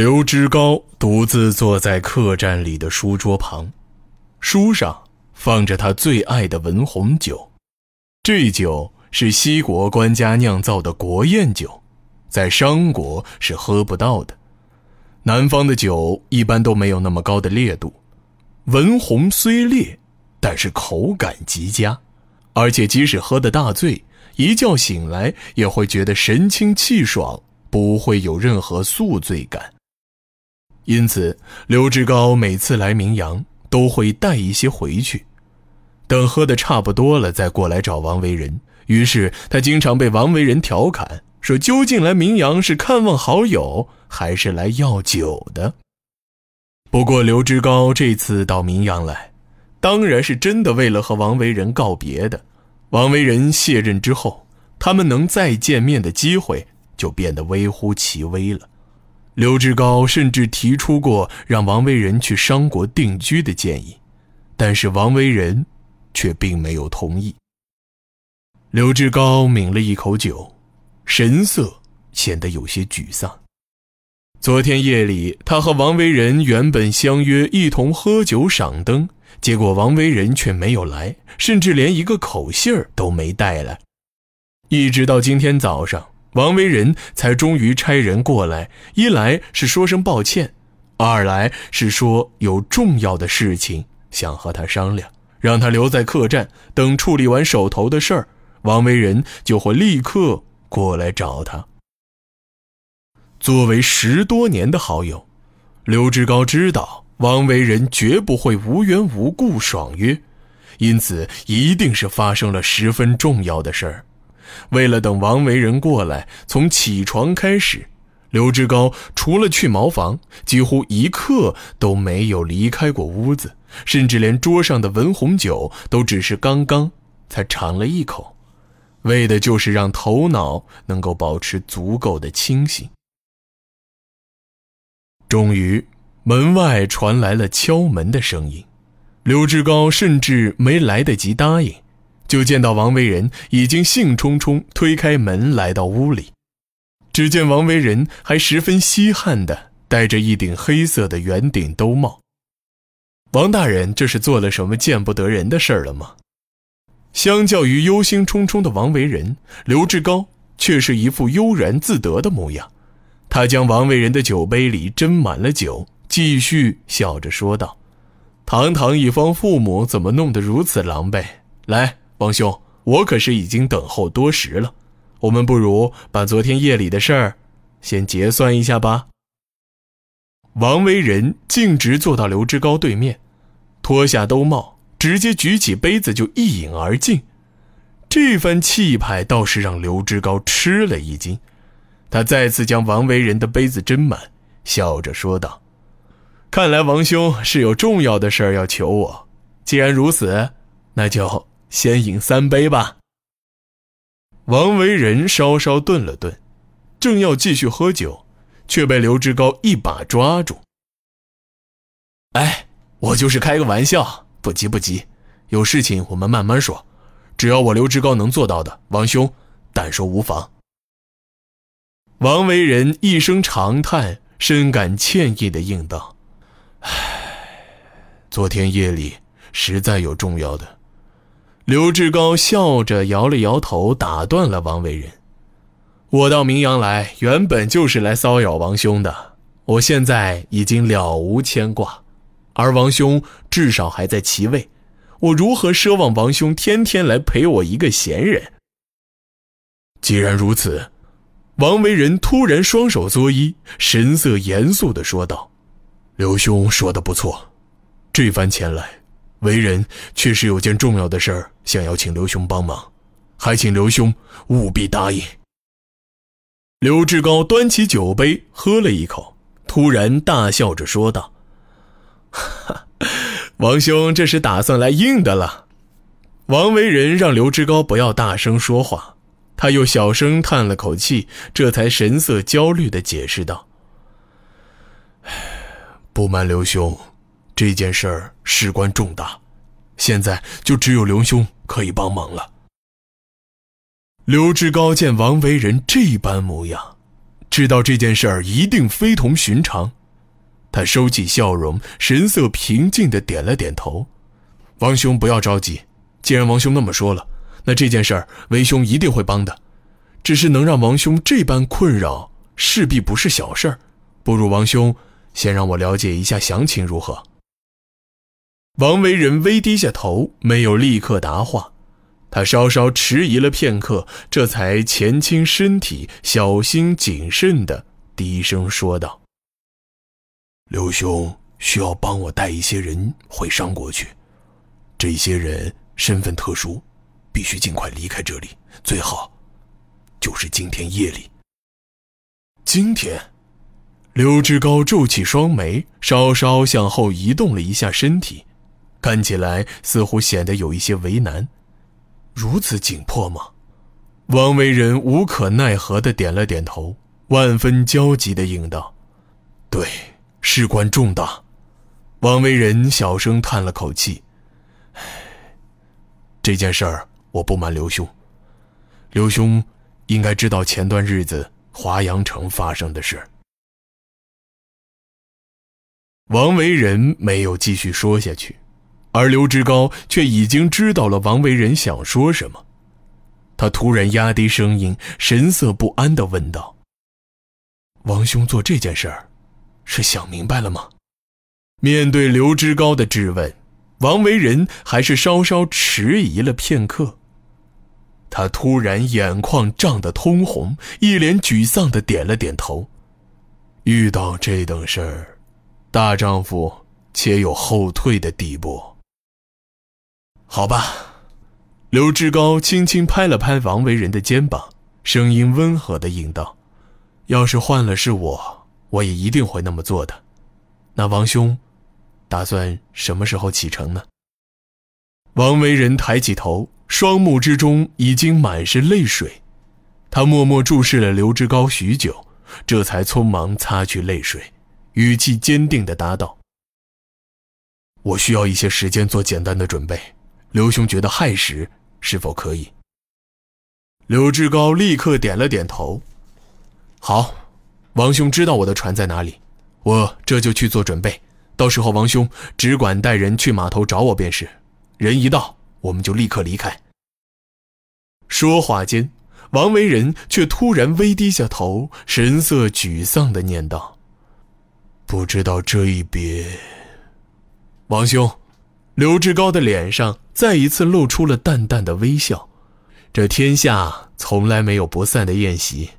刘知高独自坐在客栈里的书桌旁，书上放着他最爱的文红酒。这酒是西国官家酿造的国宴酒，在商国是喝不到的。南方的酒一般都没有那么高的烈度，文红虽烈，但是口感极佳，而且即使喝得大醉，一觉醒来也会觉得神清气爽，不会有任何宿醉感。因此，刘志高每次来明阳都会带一些回去，等喝的差不多了再过来找王维仁。于是他经常被王维仁调侃说：“究竟来明阳是看望好友，还是来要酒的？”不过，刘志高这次到明阳来，当然是真的为了和王维仁告别的。王维仁卸任之后，他们能再见面的机会就变得微乎其微了。刘志高甚至提出过让王维仁去商国定居的建议，但是王维仁却并没有同意。刘志高抿了一口酒，神色显得有些沮丧。昨天夜里，他和王维仁原本相约一同喝酒赏灯，结果王维仁却没有来，甚至连一个口信儿都没带来，一直到今天早上。王维仁才终于差人过来，一来是说声抱歉，二来是说有重要的事情想和他商量，让他留在客栈等处理完手头的事儿，王维仁就会立刻过来找他。作为十多年的好友，刘志高知道王维仁绝不会无缘无故爽约，因此一定是发生了十分重要的事儿。为了等王维仁过来，从起床开始，刘志高除了去茅房，几乎一刻都没有离开过屋子，甚至连桌上的文红酒都只是刚刚才尝了一口，为的就是让头脑能够保持足够的清醒。终于，门外传来了敲门的声音，刘志高甚至没来得及答应。就见到王维仁已经兴冲冲推开门来到屋里，只见王维仁还十分稀罕的戴着一顶黑色的圆顶兜帽。王大人这是做了什么见不得人的事儿了吗？相较于忧心忡忡的王维仁，刘志高却是一副悠然自得的模样。他将王维仁的酒杯里斟满了酒，继续笑着说道：“堂堂一方父母，怎么弄得如此狼狈？来。”王兄，我可是已经等候多时了，我们不如把昨天夜里的事儿先结算一下吧。王维仁径直坐到刘志高对面，脱下兜帽，直接举起杯子就一饮而尽。这番气派倒是让刘志高吃了一惊，他再次将王维仁的杯子斟满，笑着说道：“看来王兄是有重要的事儿要求我，既然如此，那就……”先饮三杯吧。王维仁稍稍顿了顿，正要继续喝酒，却被刘志高一把抓住。哎，我就是开个玩笑，不急不急，有事情我们慢慢说，只要我刘志高能做到的，王兄但说无妨。王维仁一声长叹，深感歉意的应道：“唉，昨天夜里实在有重要的。”刘志高笑着摇了摇头，打断了王维仁：“我到明阳来，原本就是来骚扰王兄的。我现在已经了无牵挂，而王兄至少还在其位，我如何奢望王兄天天来陪我一个闲人？”既然如此，王维仁突然双手作揖，神色严肃地说道：“刘兄说的不错，这番前来。”为人确实有件重要的事儿，想要请刘兄帮忙，还请刘兄务必答应。刘志高端起酒杯喝了一口，突然大笑着说道：“，王兄这是打算来硬的了。”王为人让刘志高不要大声说话，他又小声叹了口气，这才神色焦虑地解释道：“不瞒刘兄。”这件事儿事关重大，现在就只有刘兄可以帮忙了。刘志高见王维人这般模样，知道这件事儿一定非同寻常。他收起笑容，神色平静的点了点头。王兄不要着急，既然王兄那么说了，那这件事儿为兄一定会帮的。只是能让王兄这般困扰，势必不是小事儿。不如王兄先让我了解一下详情如何？王维仁微低下头，没有立刻答话。他稍稍迟疑了片刻，这才前倾身体，小心谨慎的低声说道。刘兄需要帮我带一些人回商国去，这些人身份特殊，必须尽快离开这里，最好就是今天夜里。今天，刘志高皱起双眉，稍稍向后移动了一下身体，看起来似乎显得有一些为难。如此紧迫吗？王维仁无可奈何的点了点头，万分焦急的应道：“对。”事关重大，王维仁小声叹了口气：“这件事儿我不瞒刘兄，刘兄应该知道前段日子华阳城发生的事。”王维仁没有继续说下去，而刘志高却已经知道了王维仁想说什么。他突然压低声音，神色不安的问道：“王兄做这件事儿？”是想明白了吗？面对刘志高的质问，王维仁还是稍稍迟疑了片刻。他突然眼眶涨得通红，一脸沮丧的点了点头。遇到这等事儿，大丈夫且有后退的地步。好吧，刘志高轻轻拍了拍王维仁的肩膀，声音温和的应道：“要是换了是我。”我也一定会那么做的。那王兄，打算什么时候启程呢？王维仁抬起头，双目之中已经满是泪水。他默默注视了刘志高许久，这才匆忙擦去泪水，语气坚定的答道：“我需要一些时间做简单的准备。刘兄觉得亥时是否可以？”刘志高立刻点了点头：“好。”王兄知道我的船在哪里，我这就去做准备。到时候王兄只管带人去码头找我便是。人一到，我们就立刻离开。说话间，王维仁却突然微低下头，神色沮丧的念道：“不知道这一别。”王兄，刘志高的脸上再一次露出了淡淡的微笑。这天下从来没有不散的宴席。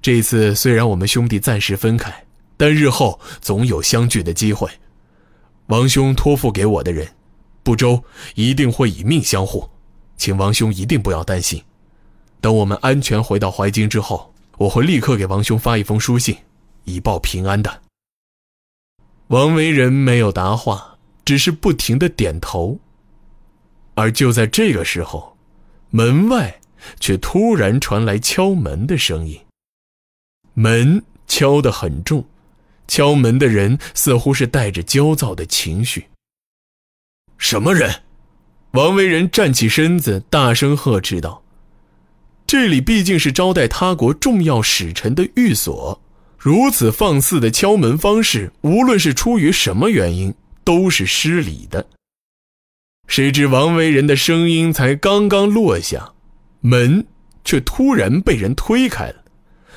这次虽然我们兄弟暂时分开，但日后总有相聚的机会。王兄托付给我的人，不周一定会以命相护，请王兄一定不要担心。等我们安全回到淮京之后，我会立刻给王兄发一封书信，以报平安的。王维仁没有答话，只是不停的点头。而就在这个时候，门外却突然传来敲门的声音。门敲得很重，敲门的人似乎是带着焦躁的情绪。什么人？王维仁站起身子，大声呵斥道：“这里毕竟是招待他国重要使臣的寓所，如此放肆的敲门方式，无论是出于什么原因，都是失礼的。”谁知王维仁的声音才刚刚落下，门却突然被人推开了。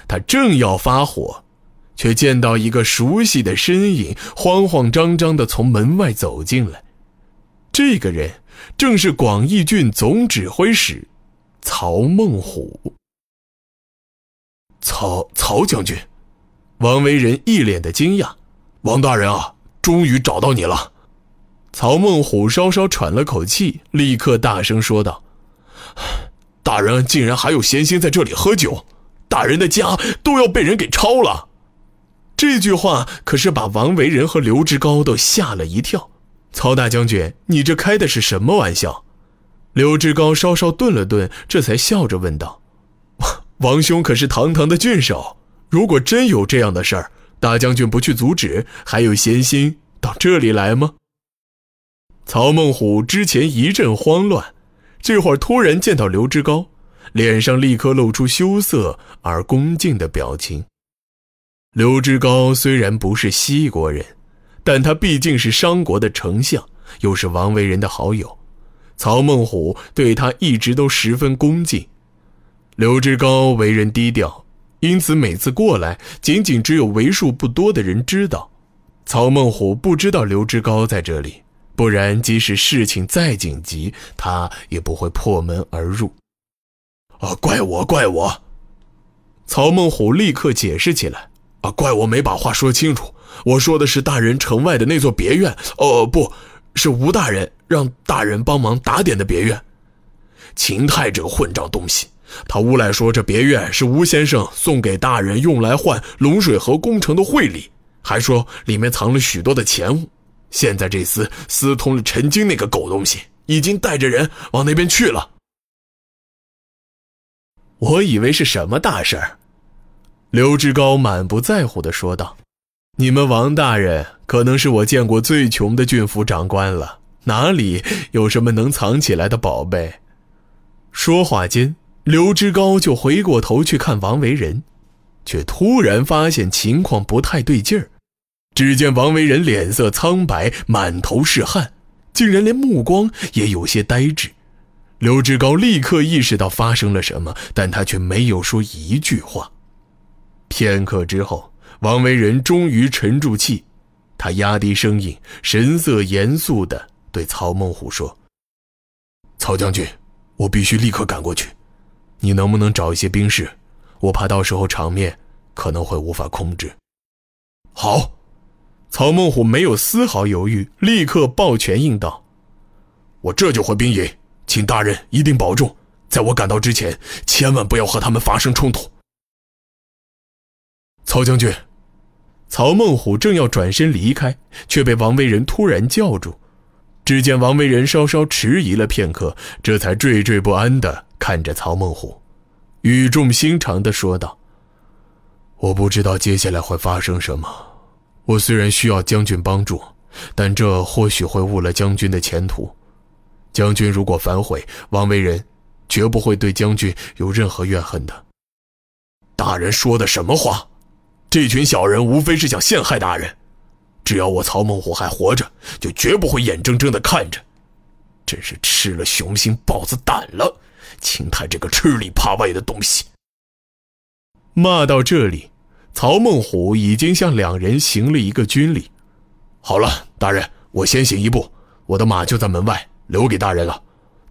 他正要发火，却见到一个熟悉的身影慌慌张张地从门外走进来。这个人正是广义郡总指挥使曹孟虎。曹曹将军，王维仁一脸的惊讶：“王大人啊，终于找到你了。”曹孟虎稍稍喘了口气，立刻大声说道：“大人竟然还有闲心在这里喝酒！”大人的家都要被人给抄了，这句话可是把王维仁和刘志高都吓了一跳。曹大将军，你这开的是什么玩笑？刘志高稍稍顿了顿，这才笑着问道：“王兄可是堂堂的郡守，如果真有这样的事儿，大将军不去阻止，还有闲心到这里来吗？”曹孟虎之前一阵慌乱，这会儿突然见到刘志高。脸上立刻露出羞涩而恭敬的表情。刘志高虽然不是西国人，但他毕竟是商国的丞相，又是王维人的好友，曹孟虎对他一直都十分恭敬。刘志高为人低调，因此每次过来，仅仅只有为数不多的人知道。曹孟虎不知道刘志高在这里，不然即使事情再紧急，他也不会破门而入。啊，怪我，怪我！曹孟虎立刻解释起来。啊，怪我没把话说清楚。我说的是大人城外的那座别院，哦，不是吴大人让大人帮忙打点的别院。秦泰这个混账东西，他诬赖说这别院是吴先生送给大人用来换龙水河工程的贿礼，还说里面藏了许多的钱物。现在这厮私通了陈经那个狗东西，已经带着人往那边去了。我以为是什么大事儿。刘志高满不在乎地说道：“你们王大人可能是我见过最穷的郡府长官了，哪里有什么能藏起来的宝贝？”说话间，刘志高就回过头去看王维仁，却突然发现情况不太对劲儿。只见王维仁脸色苍白，满头是汗，竟然连目光也有些呆滞。刘志高立刻意识到发生了什么，但他却没有说一句话。片刻之后，王维仁终于沉住气，他压低声音，神色严肃地对曹孟虎说：“曹将军，我必须立刻赶过去，你能不能找一些兵士？我怕到时候场面可能会无法控制。”好，曹孟虎没有丝毫犹豫，立刻抱拳应道：“我这就回兵营，请大人一定保重，在我赶到之前，千万不要和他们发生冲突。”曹将军，曹孟虎正要转身离开，却被王维仁突然叫住。只见王维仁稍稍迟疑了片刻，这才惴惴不安的看着曹孟虎，语重心长地说道：“我不知道接下来会发生什么。我虽然需要将军帮助，但这或许会误了将军的前途。将军如果反悔，王维仁绝不会对将军有任何怨恨的。”大人说的什么话？这群小人无非是想陷害大人，只要我曹孟虎还活着，就绝不会眼睁睁的看着。真是吃了雄心豹子胆了！秦泰这个吃里扒外的东西。骂到这里，曹孟虎已经向两人行了一个军礼。好了，大人，我先行一步，我的马就在门外，留给大人了。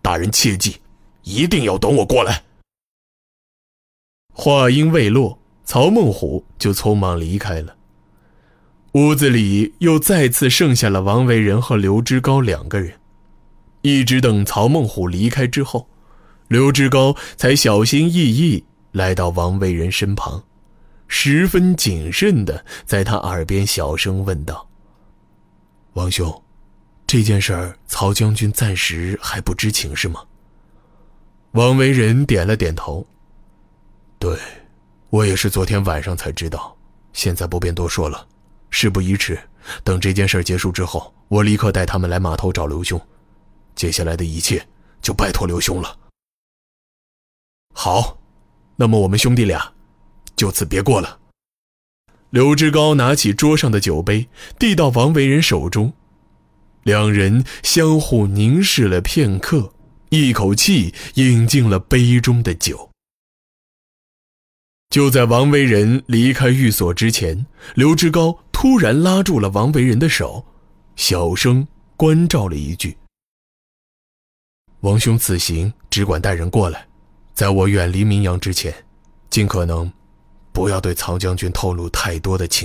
大人切记，一定要等我过来。话音未落。曹孟虎就匆忙离开了。屋子里又再次剩下了王维仁和刘知高两个人。一直等曹孟虎离开之后，刘志高才小心翼翼来到王维仁身旁，十分谨慎地在他耳边小声问道：“王兄，这件事儿曹将军暂时还不知情是吗？”王维仁点了点头：“对。”我也是昨天晚上才知道，现在不便多说了。事不宜迟，等这件事结束之后，我立刻带他们来码头找刘兄。接下来的一切就拜托刘兄了。好，那么我们兄弟俩就此别过了。刘志高拿起桌上的酒杯，递到王维仁手中，两人相互凝视了片刻，一口气饮尽了杯中的酒。就在王维仁离开寓所之前，刘志高突然拉住了王维仁的手，小声关照了一句：“王兄此行只管带人过来，在我远离明阳之前，尽可能不要对曹将军透露太多的情。”